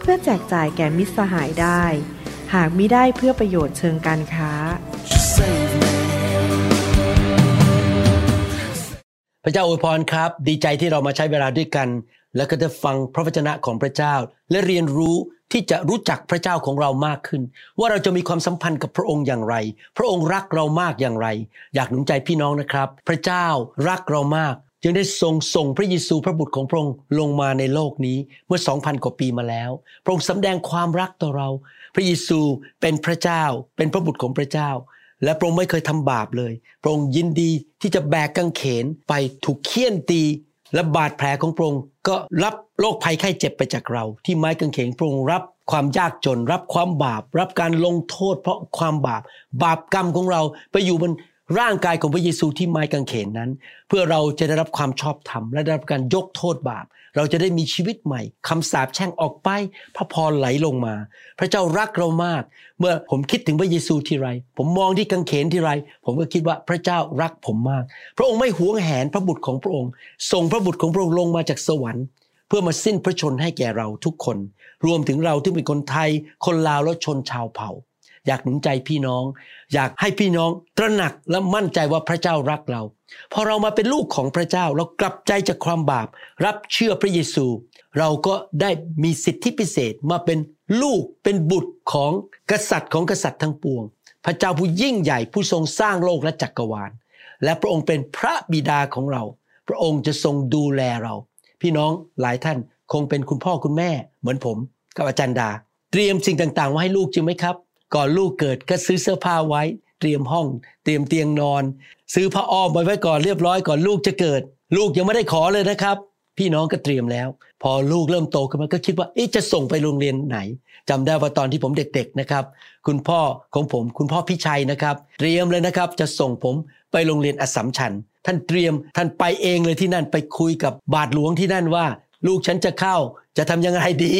เพื่อแจกจ่ายแก่มิตรสหายได้ หากมิได้เพื่อประโยชน์เชิงการค้า พระเจ้าอวยพรครับ ดีใจที่เรามาใช้เวลาด้วยกัน แล้วก็จะฟังพระวจนะของพระเจ้า และเรียนรู้ที่จะรู้จักพระเจ้าของเรามากขึ้น ว่าเราจะมีความสัมพันธ์กับพระองค์อย่างไร พระองค์รักเรามากอย่างไร อยากหนุนใจพี่น้องนะครับ พระเจ้ารักเรามาก จึงได้ทรงส่งพระเยซูพระบุตรของพระองค์ลงมาในโลกนี้เมื่อ 2,000 กว่าปีมาแล้ว พระองค์สำแดงความรักต่อเรา พระเยซูเป็นพระเจ้า เป็นพระบุตรของพระเจ้า และพระองค์ไม่เคยทำบาปเลย พระองค์ยินดีที่จะแบกกางเขนไปถูกเคี่ยนตีและบาดแผลของพระองค์ก็รับโรคภัยไข้เจ็บไปจากเรา ที่ไม้กางเขนพระองค์รับความยากจน รับความบาป รับการลงโทษเพราะความบาป บาปกรรมของเราไปอยู่บน ร่างกายของพระเยซูที่ไม้กางเขนนั้น เพื่อเราจะได้รับความชอบธรรม และได้รับการยกโทษบาป เราจะได้มีชีวิตใหม่คำสาปแช่งออกไป พระพรไหลลงมา พระเจ้ารักเรามาก เมื่อผมคิดถึงพระเยซูทีไร ผมมองที่กางเขนทีไร ผมก็คิดว่าพระเจ้ารักผมมาก พระองค์ไม่หวงแหนพระบุตรของพระองค์ส่งพระบุตรของพระองค์ลงมาจากสวรรค์ เพื่อมาสิ้นพระชนให้แก่เราทุกคน รวมถึงเราที่เป็นคนไทย คนลาวและชนชาวเผ่า อยากหนุนใจพี่น้อง อยากให้พี่น้องตระหนักและมั่นใจว่าพระเจ้ารักเรา พอเรามาเป็นลูกของพระเจ้าเรากลับใจจากความบาป รับเชื่อพระเยซู เราก็ได้มีสิทธิพิเศษมาเป็นลูกเป็นบุตรของกษัตริย์ของกษัตริย์ทั้งปวง พระเจ้าผู้ยิ่งใหญ่ผู้ทรงสร้างโลกและจักรวาล และพระองค์เป็นพระบิดาของเรา พระองค์จะทรงดูแลเรา พี่น้องหลายท่านคงเป็นคุณพ่อคุณแม่เหมือนผมกับอาจารย์ดา เตรียมสิ่งต่างๆไว้ให้ลูกจริงไหมครับ ก่อนลูกเกิดก็ซื้อเสื้อผ้าไว้ เตรียมห้อง เตรียมเตียงนอน ซื้อผ้าอ้อมไว้ไว้ก่อนเรียบร้อยก่อนลูกจะเกิด ลูกยังไม่ได้ขอเลยนะครับ พี่น้องก็เตรียมแล้ว พอลูกเริ่มโตขึ้นมาก็คิดว่าจะส่งไปโรงเรียนไหนจำได้ว่าตอนที่ผมเด็กๆนะครับ คุณพ่อของผมคุณพ่อพิชัยนะครับ เตรียมเลยนะครับจะส่งผมไปโรงเรียนอสัมชัญท่านเตรียมท่านไปเองเลยที่นั่นไปคุยกับบาทหลวงที่นั่นว่า ลูกฉันจะเข้าจะทำยังไงดี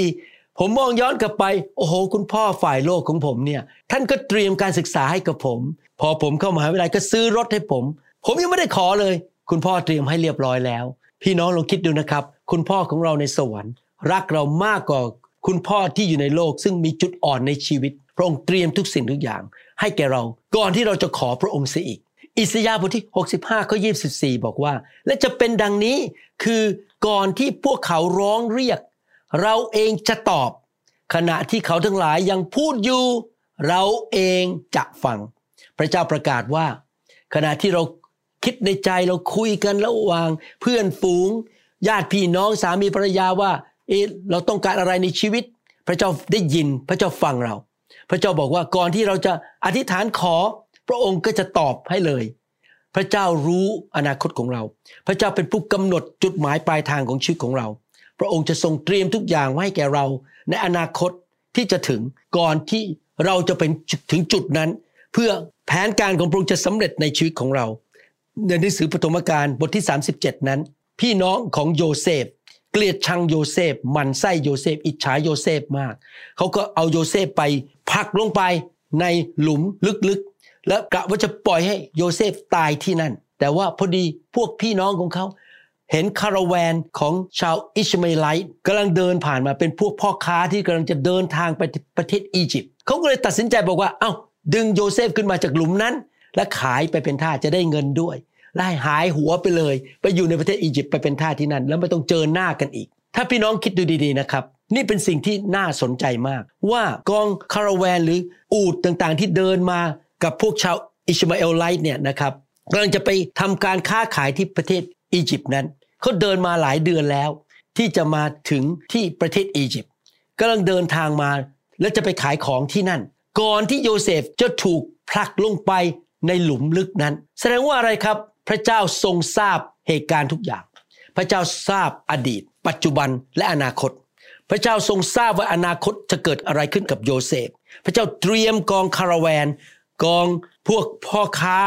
ผมมองย้อนกลับไป โอ้โห คุณพ่อฝ่ายโลกของผมเนี่ย ท่านก็เตรียมการศึกษาให้กับผม พอผมเข้ามหาวิทยาลัยก็ซื้อรถให้ผม ผมยังไม่ได้ขอเลย คุณพ่อเตรียมให้เรียบร้อยแล้ว พี่น้องลองคิดดูนะครับ คุณพ่อของเราในสวรรค์ รักเรามากกว่าคุณพ่อที่อยู่ในโลกซึ่งมีจุดอ่อนในชีวิต พระองค์เตรียมทุกสิ่งทุกอย่าง ให้แก่เรา ก่อนที่เราจะขอพระองค์เสียอีก อิสยาห์บทที่ 65ข้อ24 บอกว่า และจะเป็นดังนี้คือก่อนที่พวกเขาร้องเรียก เราเองจะตอบ ขณะที่เขาทั้งหลายยังพูดอยู่ เราเองจะฟัง พระเจ้าประกาศว่า ขณะที่เราคิดในใจเราคุยกันระหว่างเพื่อนฝูง ญาติพี่น้องสามีภรรยาว่าเอเราต้องการอะไรในชีวิต พระเจ้าได้ยินพระเจ้าฟังเรา พระเจ้าบอกว่าก่อนที่เราจะอธิษฐานขอ พระองค์ก็จะตอบให้เลย พระเจ้ารู้อนาคตของเรา พระเจ้าเป็นผู้กำหนดจุดหมายปลายทางของชีวิตของเรา พระองค์จะทรงเตรียมทุกอย่างไว้ให้แก่เรา ในอนาคตที่จะถึงก่อนที่เราจะเป็นถึงจุดนั้น เพื่อแผนการของพระองค์จะสำเร็จในชีวิตของเรา ในหนังสือปฐมกาลบทที่ 37 นั้น พี่น้องของโยเซฟเกลียดชังโยเซฟหมั่นไส้โยเซฟ อิจฉาโยเซฟมาก เขาก็เอาโยเซฟไปผลักลงไปในหลุมลึกๆ แล้วกะว่าจะปล่อยให้โยเซฟตายที่นั่น แต่ว่าพอดีพวกพี่น้องของเขา เห็น caravan ของชาว Ishmaelite กำลังเดินผ่านมาเป็นพวกพ่อค้าที่กำลังจะเดินทางไปประเทศอียิปต์เขาก็เลยตัดสินใจบอกว่าเอ้าดึงโยเซฟขึ้นมาจากหลุมนั้น และขายไปเป็นทาสจะได้เงินด้วยและหายหัวไปเลย ไปอยู่ในประเทศอียิปต์ไปเป็นทาสที่นั่น แล้วไม่ต้องเจอหน้ากันอีก ถ้าพี่น้องคิดดูดีๆนะครับ นี่เป็นสิ่งที่น่าสนใจมาก ว่ากอง caravan หรืออูฐต่างๆ ที่เดินมากับพวกชาว Ishmaelite เนี่ยนะครับกำลังจะไปทำการค้าขายที่ประเทศอียิปต์นั้น เขาเดินมาหลายเดือนแล้ว ที่จะมาถึงที่ประเทศอียิปต์กำลังเดินทางมาและจะไปขายของที่นั่น ก่อนที่โยเซฟจะถูกผลักลงไปในหลุมลึกนั้น แสดงว่าอะไรครับ พระเจ้าทรงทราบเหตุการณ์ทุกอย่าง พระเจ้าทราบอดีต ปัจจุบันและอนาคต พระเจ้าทรงทราบว่าอนาคตจะเกิดอะไรขึ้นกับโยเซฟ พระเจ้าเตรียมกองคาราแวนกองพวกพ่อค้า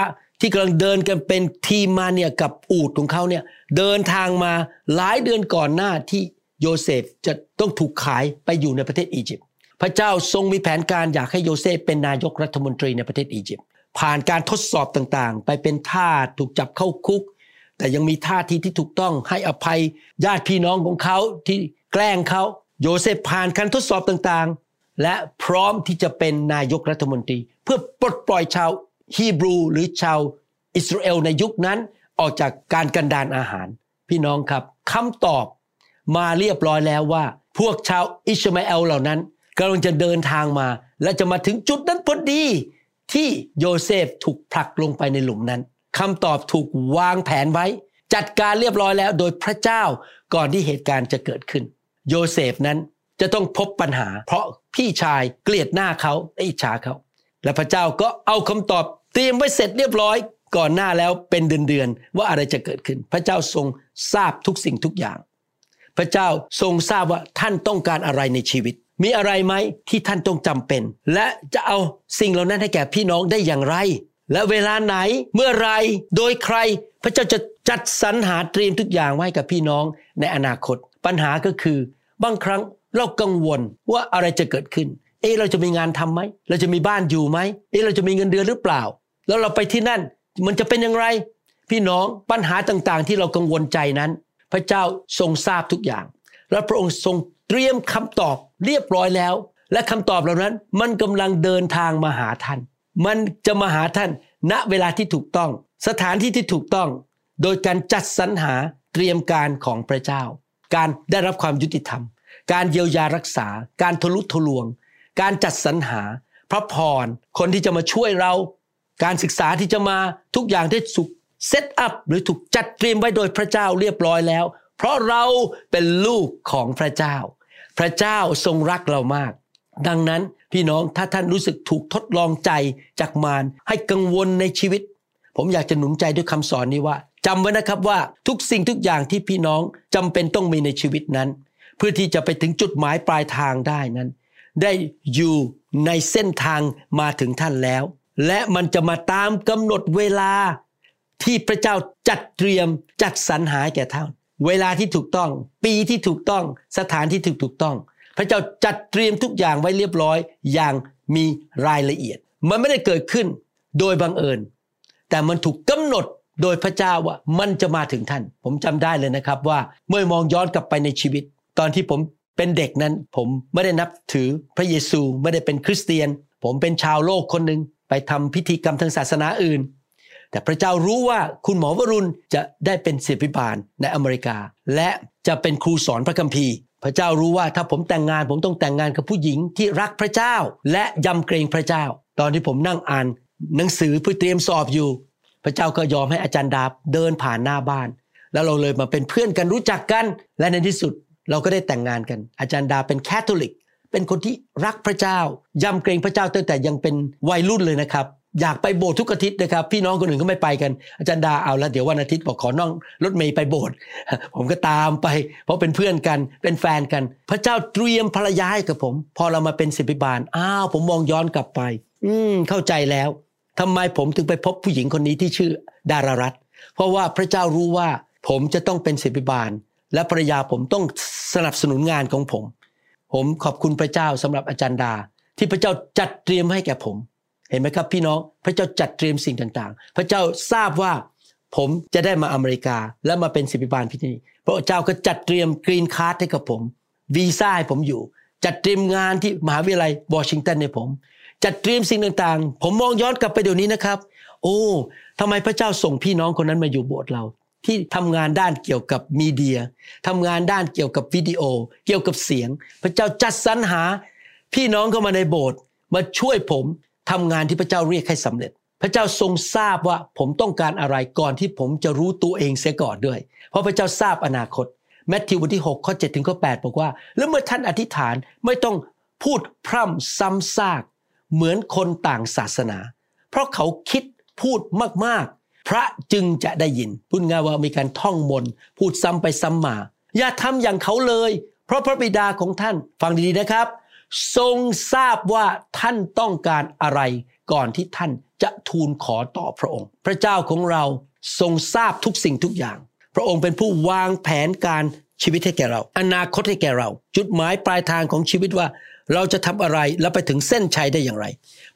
ที่กำลังเดินกันเป็นทีมมาเนี่ยกับอูดของเขาเนี่ยเดินทางมาหลายเดือนก่อนหน้าที่โยเซฟจะต้องถูกขายไปอยู่ในประเทศอียิปต์พระเจ้าทรงมีแผนการอยากให้โยเซฟเป็นนายกรัฐมนตรีในประเทศอียิปต์ผ่านการทดสอบต่างๆ ไปเป็นทาสถูกจับเข้าคุก แต่ยังมีท่าทีที่ถูกต้องให้อภัยญาติพี่น้องของเขาที่แกล้งเขาโยเซฟผ่านการทดสอบต่างๆ และพร้อมที่จะเป็นนายกรัฐมนตรี เพื่อปลดปล่อยชาว ฮีบรูหรือชาวอิสราเอลในยุคนั้นออกจากการกันดารอาหาร พี่น้องครับคำตอบมาเรียบร้อยแล้วว่า พวกชาวอิชมาเอลเหล่านั้นกำลังจะเดินทางมา และจะมาถึงจุดนั้นพอดี ที่โยเซฟถูกผลักลงไปในหลุมนั้นคำตอบถูกวางแผนไว้ จัดการเรียบร้อยแล้วโดยพระเจ้าก่อนที่เหตุการณ์จะเกิดขึ้น โยเซฟนั้นจะต้องพบปัญหา เพราะพี่ชายเกลียดหน้าเขาอิจฉาเขา และพระเจ้าก็เอาคำตอบ เตรียมไว้เสร็จเรียบร้อยก่อนหน้าแล้วเป็นเดือนๆว่าอะไรจะเกิดขึ้น พระเจ้าทรงทราบทุกสิ่งทุกอย่าง พระเจ้าทรงทราบว่าท่านต้องการอะไรในชีวิต มีอะไรไหมที่ท่านต้องจำเป็น และจะเอาสิ่งเหล่านั้นให้แก่พี่น้องได้อย่างไร และเวลาไหนเมื่อไรโดยใคร พระเจ้าจะจัดสรรหาเตรียมทุกอย่างไว้กับพี่น้องในอนาคต ปัญหาก็คือบางครั้งเรากังวลว่าอะไรจะเกิดขึ้น เออเราจะมีงานทํำไหมเราจะมีบ้านอยู่ไหมเออเราจะมีเงินเดือนหรือเปล่า แล้วเราไปที่นั่นมันจะเป็นอย่างไร พี่น้องปัญหาต่างๆ ที่เรากังวลใจนั้น พระเจ้าทรงทราบทุกอย่าง และพระองค์ทรงเตรียมคำตอบเรียบร้อยแล้ว และคำตอบเหล่านั้น มันกำลังเดินทางมาหาท่าน มันจะมาหาท่าน ณเวลาที่ถูกต้อง สถานที่ที่ถูกต้อง โดยการจัดสรรหาเตรียมการของพระเจ้า การได้รับความยุติธรรม การเยียวยารักษา การทะลุทะลวง การจัดสรรหา พระพรคนที่จะมาช่วยเรา การศึกษาที่จะมาทุกอย่างที่ถูกเซตอัพหรือถูกจัดเตรียมไว้โดยพระเจ้าเรียบร้อยแล้ว เพราะเราเป็นลูกของพระเจ้า พระเจ้าทรงรักเรามาก ดังนั้นพี่น้องถ้าท่านรู้สึกถูกทดลองใจจากมารให้กังวลในชีวิต ผมอยากจะหนุนใจด้วยคำสอนนี้ว่าจำไว้นะครับว่าทุกสิ่งทุกอย่างที่พี่น้องจำเป็นต้องมีในชีวิตนั้น เพื่อที่จะไปถึงจุดหมายปลายทางได้นั้น ได้อยู่ในเส้นทางมาถึงท่านแล้ว และมันจะมาตามกำหนดเวลาที่พระเจ้าจัดเตรียมจัดสรรหาแก่ท่าน เวลาที่ถูกต้อง ปีที่ถูกต้องสถานที่ถูกถูกต้อง พระเจ้าจัดเตรียมทุกอย่างไว้เรียบร้อย อย่างมีรายละเอียด มันไม่ได้เกิดขึ้นโดยบังเอิญ แต่มันถูกกำหนดโดยพระเจ้าว่ามันจะมาถึงท่าน ผมจำได้เลยนะครับว่าเมื่อมองย้อนกลับไปในชีวิต ตอนที่ผมเป็นเด็กนั้น ผมไม่ได้นับถือพระเยซูไม่ได้เป็นคริสเตียน ผมเป็นชาวโลกคนหนึ่ง ไปทำพิธีกรรมทางศาสนาอื่น แต่พระเจ้ารู้ว่าคุณหมอวรุณจะได้เป็นศิบิบาลในอเมริกา และจะเป็นครูสอนพระคัมภีร์ พระเจ้ารู้ว่าถ้าผมแต่งงานผมต้องแต่งงานกับผู้หญิงที่รักพระเจ้า และยำเกรงพระเจ้า ตอนที่ผมนั่งอ่าน หนังสือเพื่อเตรียมสอบอยู่ พระเจ้าก็ยอมให้อาจารย์ดาบเดินผ่านหน้าบ้าน แล้วเราเลยมาเป็นเพื่อนกันรู้จักกัน และในที่สุดเราก็ได้แต่งงานกัน อาจารย์ดาเป็นแคทอลิก เป็นคนที่รักพระเจ้ายำเกรงพระเจ้าตั้งแต่ยังเป็นวัยรุ่นเลยนะครับอยากไปโบสถ์ทุกอาทิตย์นะครับ พี่น้องคนอื่นก็ไม่ไปกัน อาจารย์ดาเอาแล้วเดี๋ยววันอาทิตย์บอกขอน้องรถเมย์ไปโบสถ์ผมก็ตามไป เพราะเป็นเพื่อนกันเป็นแฟนกัน พระเจ้าเตรียมภรรยาให้กับผม พอเรามาเป็นศิบิบาลอ้าวผมมองย้อนกลับไป อืมเข้าใจแล้วทำไมผมถึงไปพบผู้หญิงคนนี้ที่ชื่อดารารัตเพราะว่าพระเจ้ารู้ว่าผมจะต้องเป็นศิบิบาล และภรรยาผมต้องสนับสนุนงานของผม ผมขอบคุณพระเจ้าสำหรับอาจารย์ดา ที่พระเจ้าจัดเตรียมให้แก่ผม เห็นไหมครับ พี่น้องพระเจ้าจัดเตรียมสิ่งต่างๆ พระเจ้าทราบว่าผมจะได้มาอเมริกาและมาเป็นศิษยาภิบาลที่นี่ พระเจ้าก็จัดเตรียม green card ให้กับผมวีซ่าให้ผมอยู่ จัดเตรียมงานที่มหาวิทยาลัยวอชิงตันให้ผม จัดเตรียมสิ่งต่างๆ ผมมองย้อนกลับไปเดี๋ยวนี้นะครับ โอ้ทำไมพระเจ้าส่งพี่น้องคนนั้นมาอยู่โบสถ์เรา ที่ทำงานด้านเกี่ยวกับ media ทำงานด้านเกี่ยวกับวิดีโอ เกี่ยวกับเสียง พระเจ้าจัดสรรหา พี่น้องเข้ามาในโบสถ์มาช่วยผมทำงานที่พระเจ้าเรียกให้สำเร็จ พระเจ้าทรงทราบว่าผมต้องการอะไรก่อนที่ผมจะรู้ตัวเองเสียก่อนด้วย เพราะพระเจ้าทราบอนาคตแมทธิวบทที่6ข้อ7ถึงข้อ8บอกว่า แล้วเมื่อท่านอธิษฐานไม่ต้องพูดพร่ำซ้ำซาก เหมือนคนต่างศาสนา เพราะเขาคิดพูดมาก พระจึงจะได้ยิน พูดง่ายว่ามีการท่องมนพูดซ้ำไปซ้ำมา อย่าทำอย่างเขาเลย เพราะพระบิดาของท่านฟังดีๆนะครับ ทรงทราบว่าท่านต้องการอะไรก่อนที่ท่านจะทูลขอต่อพระองค์ พระเจ้าของเราทรงทราบทุกสิ่งทุกอย่าง พระองค์เป็นผู้วางแผนการชีวิตให้แก่เรา อนาคตให้แก่เรา จุดหมายปลายทางของชีวิตว่า เราจะทำอะไรแล้วไปถึงเส้นชัยได้อย่างไร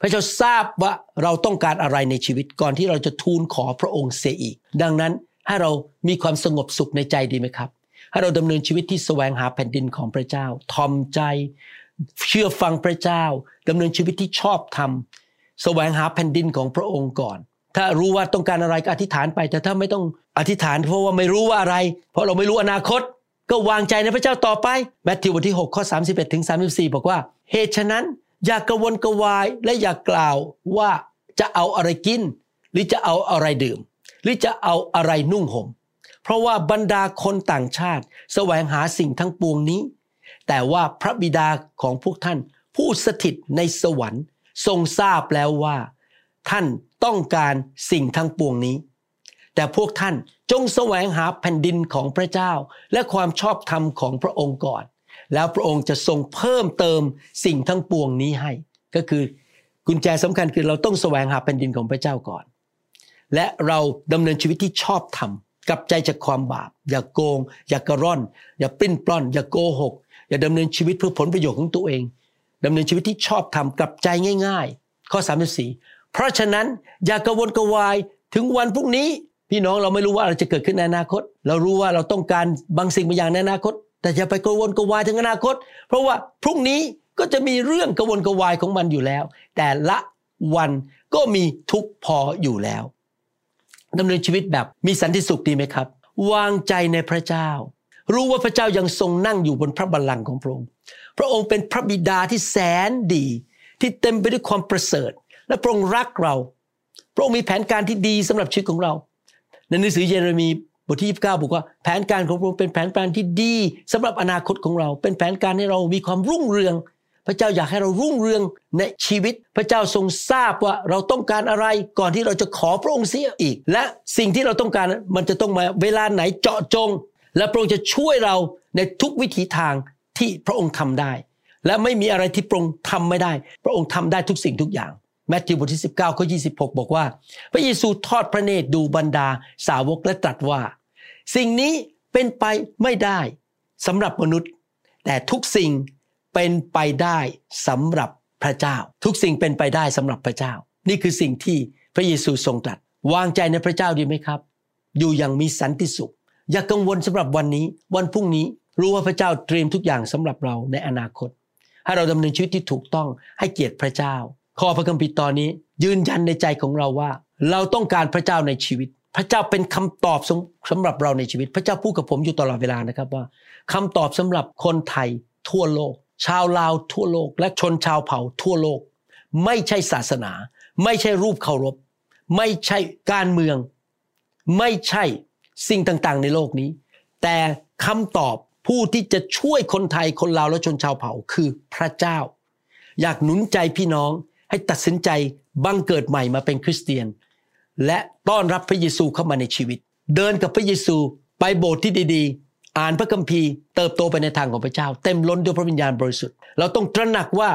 พระเจ้าทราบว่าเราต้องการอะไรในชีวิตก่อนที่เราจะทูลขอพระองค์เสียอีก ดังนั้นให้เรามีความสงบสุขในใจดีไหมครับ ให้เราดำเนินชีวิตที่แสวงหาแผ่นดินของพระเจ้า ทอมใจ เชื่อฟังพระเจ้าดำเนินชีวิตที่ชอบธรรมแสวงหาแผ่นดินของพระองค์ก่อน ถ้ารู้ว่าต้องการอะไรก็อธิษฐานไป แต่ถ้าไม่ต้องอธิษฐานเพราะว่าไม่รู้ว่าอะไร เพราะเราไม่รู้อนาคต ก็วางใจในพระเจ้าต่อไปแมทธิวบทที่ 6 ข้อ 31ถึง34 บอกว่า เหตุฉะนั้น อย่ากกระวนกระวายและอย่ากล่าวว่าจะเอาอะไรกิน หรือจะเอาอะไรดื่ม หรือจะเอาอะไรนุ่งห่มเพราะว่าบรรดาคนต่างชาติ แสวงหาสิ่งทั้งปวงนี้ แต่ว่าพระบิดาของพวกท่าน ผู้สถิตในสวรรค์ ทรงทราบแล้วว่า ท่านต้องการสิ่งทั้งปวงนี้ แต่พวกท่าน จงแสวงหาแผ่นดินของพระเจ้า และความชอบธรรมของพระองค์ก่อน แล้วพระองค์จะทรงเพิ่มเติมสิ่งทั้งปวงนี้ให้ ก็คือกุญแจสำคัญคือเราต้องแสวงหาแผ่นดินของพระเจ้าก่อน และเราดำเนินชีวิตที่ชอบธรรมกลับใจจากความบาป อย่าโกง อย่ากระร่อน อย่าปลิ้นปล้อน อย่าโกหก อย่าดำเนินชีวิตเพื่อผลประโยชน์ของตัวเองดำเนินชีวิตที่ชอบธรรมกลับใจง่าย ๆ ข้อ 34 เพราะฉะนั้นอย่ากระวนกระวายถึงวันพรุ่งนี้ พี่น้องเราไม่รู้ว่าอะไรจะเกิดขึ้นในอนาคต เรารู้ว่าเราต้องการบางสิ่งบางอย่างในอนาคต แต่อย่าไปกระวนกระวายถึงอนาคต เพราะว่าพรุ่งนี้ก็จะมีเรื่องกระวนกระวายของมันอยู่แล้ว แต่ละวันก็มีทุกพออยู่แล้วดำเนินชีวิตแบบมีสันติสุขดีไหมครับ วางใจในพระเจ้า รู้ว่าพระเจ้ายังทรงนั่งอยู่บนพระบัลลังก์ของพระองค์พระองค์เป็นพระบิดาที่แสนดี ที่เต็มไปด้วยความประเสริฐ และพระองค์รักเรา พระองค์มีแผนการที่ดีสำหรับชีวิตของเรา ในหนังสือเยเรมีบทที่ 29 บอกว่าแผนการของพระองค์เป็นแผนการที่ดีสำหรับอนาคตของเรา เป็นแผนการให้เรามีความรุ่งเรือง พระเจ้าอยากให้เรารุ่งเรืองในชีวิต พระเจ้าทรงทราบว่าเราต้องการอะไรก่อนที่เราจะขอพระองค์เสียอีก และสิ่งที่เราต้องการมันจะต้องมาเวลาไหนเจาะจง และพระองค์จะช่วยเราในทุกวิถีทางที่พระองค์ทำได้ และไม่มีอะไรที่พระองค์ทำไม่ได้ พระองค์ทำได้ทุกสิ่งทุกอย่าง แมทธิวบทที่ 19ข้อ26 บอกว่า พระเยซูทอดพระเนตรดูบรรดาสาวกและตรัสว่า สิ่งนี้เป็นไปไม่ได้สำหรับมนุษย์ แต่ทุกสิ่งเป็นไปได้สำหรับพระเจ้า ทุกสิ่งเป็นไปได้สำหรับพระเจ้า นี่คือสิ่งที่พระเยซูทรงตรัส วางใจในพระเจ้าดีไหมครับ อยู่อย่างมีสันติสุข อย่ากกังวลสำหรับวันนี้ วันพรุ่งนี้รู้ว่าพระเจ้าเตรียมทุกอย่างสำหรับเราในอนาคต ให้เราดำเนินชีวิตที่ถูกต้องให้เกียรติพระเจ้า ข้อพระคัมภีร์ตอนนี้ ยืนยันในใจของเราว่า เราต้องการพระเจ้าในชีวิต พระเจ้าเป็นคำตอบสำหรับเราในชีวิต พระเจ้าพูดกับผมอยู่ตลอดเวลานะครับว่าคำตอบสำหรับคนไทยทั่วโลก ชาวลาวทั่วโลก และชนชาวเผ่าทั่วโลก ไม่ใช่ศาสนา ไม่ใช่รูปเคารพ ไม่ใช่การเมือง ไม่ใช่สิ่งต่างๆ ในโลกนี้ แต่คำตอบผู้ที่จะช่วยคนไทยคนลาวและชนชาวเผ่าคือพระเจ้า อยากหนุนใจพี่น้อง ให้ตัดสินใจบังเกิดใหม่มาเป็นคริสเตียน และต้อนรับพระเยซูเข้ามาในชีวิต เดินกับพระเยซูไปโบสถ์ที่ดีๆ อ่านพระคัมภีร์เติบโตไปในทางของพระเจ้า เต็มล้นด้วยพระวิญญาณบริสุทธิ์เราต้องตระหนักว่า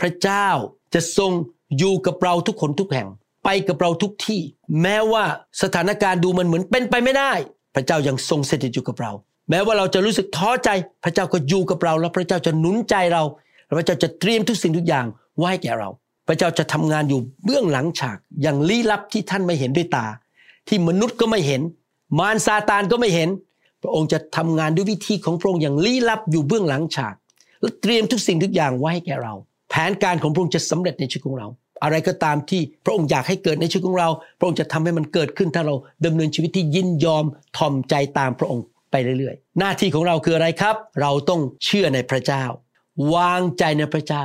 พระเจ้าจะทรงอยู่กับเราทุกคนทุกแห่ง ไปกับเราทุกที่ แม้ว่าสถานการณ์ดูมันเหมือนเป็นไปไม่ได้ พระเจ้ายังทรงสถิตอยู่กับเรา แม้ว่าเราจะรู้สึกท้อใจ พระเจ้าก็อยู่กับเรา แล้วพระเจ้าจะหนุนใจเรา และพระเจ้าจะเตรียมทุกสิ่งทุกอย่างไว้แก่เรา พระเจ้าจะทำงานอยู่เบื้องหลังฉากอย่างลี้ลับที่ท่านไม่เห็นด้วยตา ที่มนุษย์ก็ไม่เห็น มารซาตานก็ไม่เห็น พระองค์จะทำงานด้วยวิธีของพระองค์อย่างลี้ลับอยู่เบื้องหลังฉาก และเตรียมทุกสิ่งทุกอย่างไว้ให้แก่เรา แผนการของพระองค์จะสำเร็จในชีวิตของเรา อะไรก็ตามที่พระองค์อยากให้เกิดในชีวิตของเรา พระองค์จะทำให้มันเกิดขึ้นถ้าเราดำเนินชีวิตที่ยินยอมทอมใจตามพระองค์ไปเรื่อยๆ หน้าที่ของเราคืออะไรครับ เราต้องเชื่อในพระเจ้า วางใจในพระเจ้า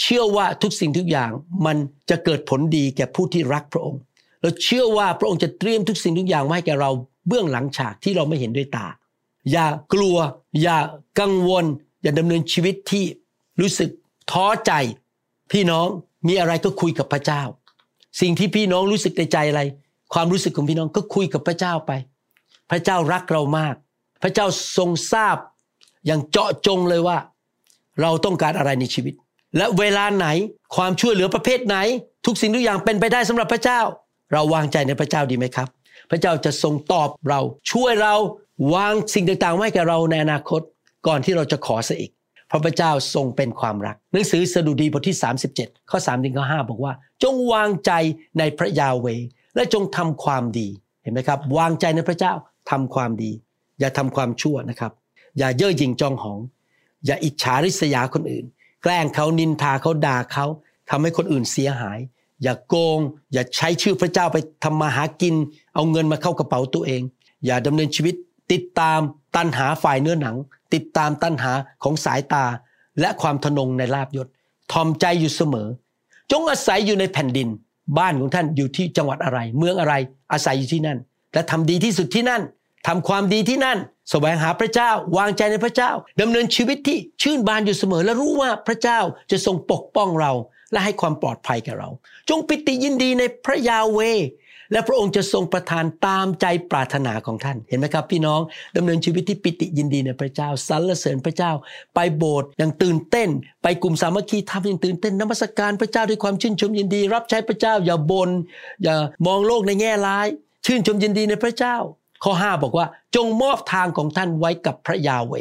เชื่อว่าทุกสิ่งทุกอย่างมันจะเกิดผลดีแก่ผู้ที่รักพระองค์ เราเชื่อว่าพระองค์จะเตรียมทุกสิ่งทุกอย่างไว้แก่เราเบื้องหลังฉากที่เราไม่เห็นด้วยตา อย่ากลัว อย่ากังวล อย่าดำเนินชีวิตที่รู้สึกท้อใจ พี่น้องมีอะไรก็คุยกับพระเจ้า สิ่งที่พี่น้องรู้สึกในใจอะไร ความรู้สึกของพี่น้องก็คุยกับพระเจ้าไป พระเจ้ารักเรามาก พระเจ้าทรงทราบอย่างเจาะจงเลยว่า เราต้องการอะไรในชีวิต และเวลาไหนความช่วยเหลือประเภทไหน ทุกสิ่งทุกอย่างเป็นไปได้สำหรับพระเจ้า เราวางใจในพระเจ้าดีไหมครับ พระเจ้าจะทรงตอบเราช่วยเราวางสิ่งต่างๆไว้แก่เราในอนาคต ก่อนที่เราจะขอเสียอีก เพราะพระเจ้าทรงเป็นความรัก หนังสือสดุดีบทที่ 37 ข้อ3ถึงข้อ5บอกว่า จงวางใจในพระยาเวและจงทำความดีเห็นไหมครับ วางใจในพระเจ้าทำความดี อย่าทำความชั่วนะครับ อย่าเย่อหยิ่งจองหอง อย่าอิจฉาริษยาคนอื่น แกล้งเขานินทาเขาด่าเขาทำให้คนอื่นเสียหาย อย่าโกง อย่าใช้ชื่อพระเจ้าไปทำมาหากิน เอาเงินมาเข้ากระเป๋าตัวเอง อย่าดำเนินชีวิต ติดตามตันหาฝ่ายเนื้อหนัง ติดตามตันหาของสายตา และความทนงในลาบยศทอมใจอยู่เสมอ จงอาศัยอยู่ในแผ่นดิน บ้านของท่านอยู่ที่จังหวัดอะไร เมืองอะไรอาศัยอยู่ที่นั่น และทำดีที่สุดที่นั่นทำความดีที่นั่น แสวงหาพระเจ้า วางใจในพระเจ้าดำเนินชีวิตที่ชื่นบานอยู่เสมอ และรู้ว่าพระเจ้าจะทรงปกป้องเรา และให้ความปลอดภัยแก่เรา จงปิติยินดีในพระยาเว และพระองค์จะทรงประทานตามใจปรารถนาของท่านเห็นไหมครับ พี่น้องดำเนินชีวิตที่ปิติยินดีในพระเจ้าสรรเสริญพระเจ้า ไปโบสถ์อย่างตื่นเต้น ไปกลุ่มสามัคคีทำอย่างตื่นเต้นนมัสการพระเจ้าด้วยความชื่นชมยินดี รับใช้พระเจ้าอย่าบน่นอย่ามองโลกในแง่ร้าย ชื่นชมยินดีในพระเจ้า ข้อ 5 บอกว่าจงมอบทางของท่านไว้กับพระยาเว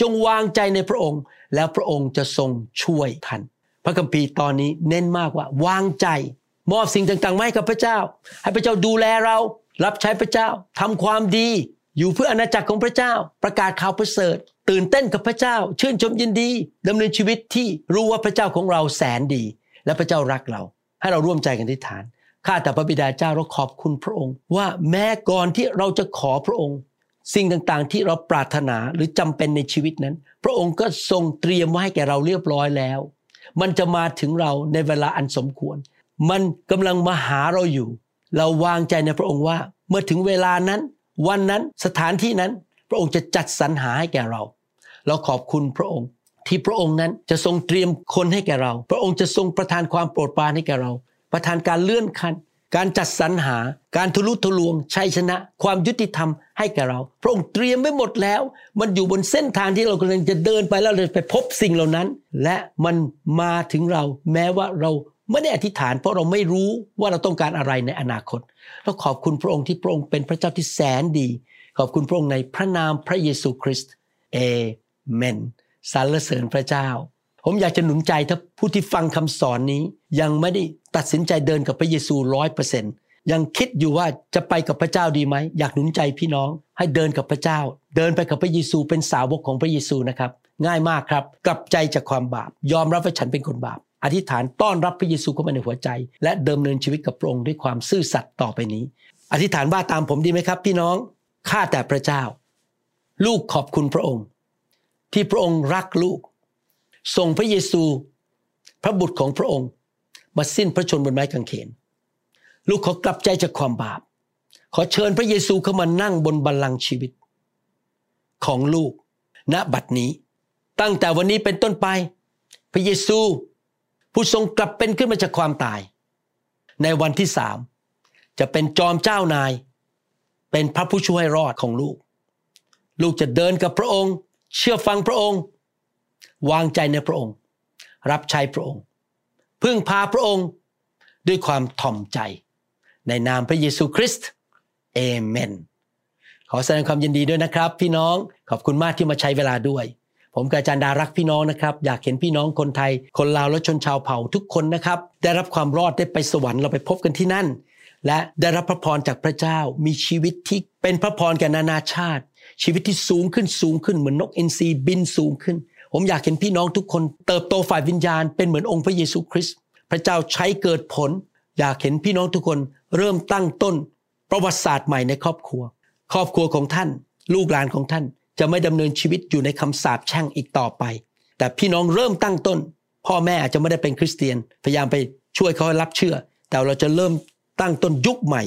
จงวางใจในพระองค์ แล้วพระองค์จะทรงช่วยท่าน พระคัมภีร์ตอนนี้เน้นมากว่าวางใจ มอบสิ่งต่างๆมาให้กับพระเจ้า ให้พระเจ้าดูแลเรารับใช้พระเจ้าทำความดีอยู่เพื่ออาณาจักรของพระเจ้า ประกาศข่าวประเสริฐ ตื่นเต้นกับพระเจ้า ชื่นชมยินดีดำเนินชีวิตที่รู้ว่าพระเจ้าของเราแสนดี และพระเจ้ารักเรา ให้เราร่วมใจกันที่ฐาน ข้าแต่พระบิดาเจ้าเราขอบคุณพระองค์ ว่าแม้ก่อนที่เราจะขอพระองค์ สิ่งต่างๆ ที่เราปรารถนาหรือจำเป็นในชีวิตนั้น พระองค์ก็ทรงเตรียมไว้ให้แก่เราเรียบร้อยแล้ว มันจะมาถึงเราในเวลาอันสมควร มันกำลังมาหาเราอยู่ เราวางใจในพระองค์ว่า เมื่อถึงเวลานั้น วันนั้นสถานที่นั้น พระองค์จะจัดสรรหาให้แก่เรา เราขอบคุณพระองค์ที่พระองค์นั้นจะทรงเตรียมคนให้แก่เรา พระองค์จะทรงประทานความโปรดปรานให้แก่เรา ประทานการเลื่อนขั้นการจัดสรรหาการทะลุทะลวงชัยชนะ ความยุติธรรมให้แก่เรา พระองค์เตรียมไว้หมดแล้ว มันอยู่บนเส้นทางที่เรากำลังจะเดินไปแล้วเราไปพบสิ่งเหล่านั้น และมันมาถึงเราแม้ว่าเราไม่ได้อธิษฐาน เพราะเราไม่รู้ว่าเราต้องการอะไรในอนาคตเราขอบคุณพระองค์ที่พระองค์เป็นพระเจ้าที่แสนดี ขอบคุณพระองค์ในพระนามพระเยซูคริสต์เอเมนสรรเสริญพระเจ้า ผมอยากจะหนุนใจถ้าผู้ที่ฟังคำสอนนี้ ยังไม่ได้ตัดสินใจเดินกับพระเยซูร้อยเปอร์เซ็นยังคิดอยู่ว่าจะไปกับพระเจ้าดีไหม อยากหนุนใจพี่น้องให้เดินกับพระเจ้า เดินไปกับพระเยซูเป็นสาวกของพระเยซูนะครับ ง่ายมากครับกลับใจจากความบาป ยอมรับว่าฉันเป็นคนบาป อธิษฐานต้อนรับพระเยซูเข้ามาในหัวใจ และเดิมเนินชีวิตกับพระองค์ด้วยความซื่อสัตย์ต่อไปนี้ อธิษฐานว่าตามผมดีไหมครับ พี่น้องข้าแต่พระเจ้า ลูกขอบคุณพระองค์ ที่พระองค์รักลูก ส่งพระเยซู พระบุตรของพระองค์ มาสิ้นพระชนบนไม้กางเขน ลูกขอกลับใจจากความบาป ขอเชิญพระเยซูเข้ามานั่งบนบัลลังก์ชีวิต ของลูกณบัดนี้ ตั้งแต่วันนี้เป็นต้นไป พระเยซู ผู้ทรงกลับเป็นขึ้นมาจากความตาย ในวันที่สามจะเป็นจอมเจ้านาย เป็นพระผู้ช่วยรอดของลูก ลูกจะเดินกับพระองค์ เชื่อฟังพระองค์ วางใจในพระองค์ รับใช้พระองค์ พึ่งพาพระองค์ด้วยความถ่อมใจ ในนามพระเยซูคริสต์เอเมนขอแสดงความยินดีด้วยนะครับ พี่น้องขอบคุณมากที่มาใช้เวลาด้วย ผมกาจารดารักพี่น้องนะครับ อยากเห็นพี่น้องคนไทย คนลาวและชนชาวเผ่าทุกคนนะครับ ได้รับความรอดได้ไปสวรรค์เราไปพบกันที่นั่น และได้รับพระพรจากพระเจ้ามีชีวิตที่เป็นพระพรแก่นานาชาติ ชีวิตที่สูงขึ้นสูงขึ้นเหมือนนกอินทรีบินสูงขึ้น ผมอยากเห็นพี่น้องทุกคนเติบโตฝ่ายวิญญาณเป็นเหมือนองค์พระเยซูคริสต์พระเจ้าใช้เกิดผล อยากเห็นพี่น้องทุกคนเริ่มตั้งต้น ประวัติศาสตร์ใหม่ในครอบครัว ครอบครัวของท่าน ลูกหลานของท่าน จะไม่ดำเนินชีวิตอยู่ในคำสาปแช่งอีกต่อไป แต่พี่น้องเริ่มตั้งต้น พ่อแม่อาจจะไม่ได้เป็นคริสเตียน พยายามไปช่วยเขารับเชื่อ แต่เราจะเริ่มตั้งต้นยุคใหม่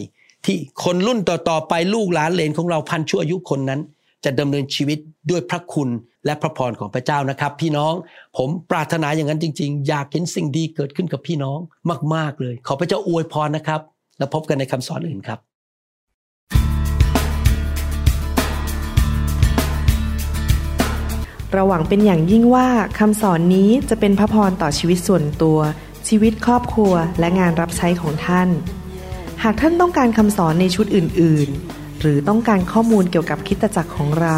ที่คนรุ่นต่อๆไปลูกหลานเลนของเราพันชั่วอายุคนนั้น จะดำเนินชีวิตด้วยพระคุณ และพระพรของพระเจ้านะครับ พี่น้องผมปรารถนาอย่างนั้นจริง ๆ อยากเห็นสิ่งดีเกิดขึ้นกับพี่น้องมาก ๆเลย ขอพระเจ้าอวยพรนะครับ แล้วพบกันในคำสอนอื่นครับเราหวังเป็นอย่างยิ่งว่าคำสอนนี้จะเป็นพระพรต่อชีวิตส่วนตัว ชีวิตครอบครัวและงานรับใช้ของท่าน หากท่านต้องการคำสอนในชุดอื่น ๆ หรือต้องการข้อมูลเกี่ยวกับคริสตจักรของเรา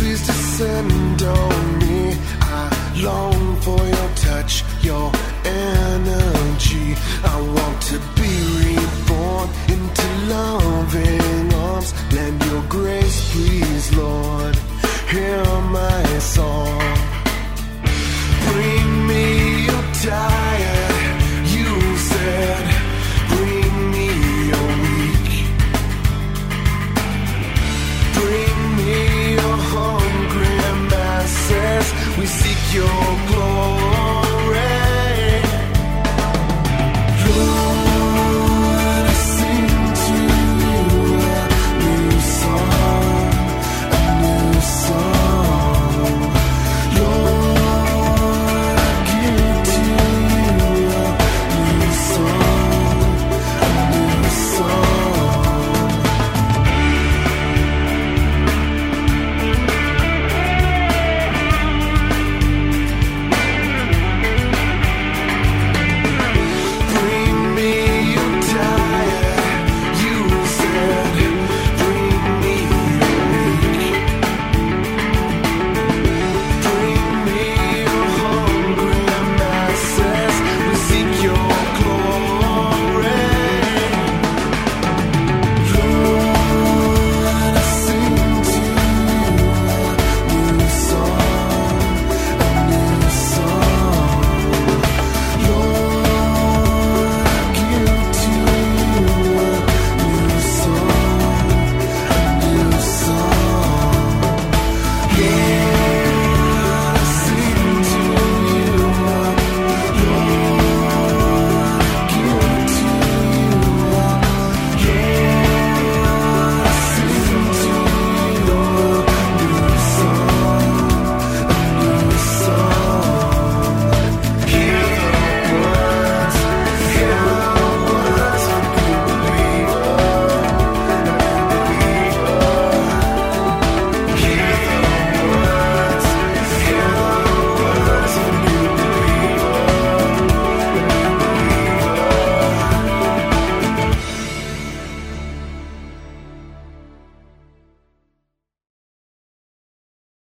please descend on me. I long for your touch, your energy. I want to be reborn into loving arms. Lend your grace, please, Lord. Hear my song.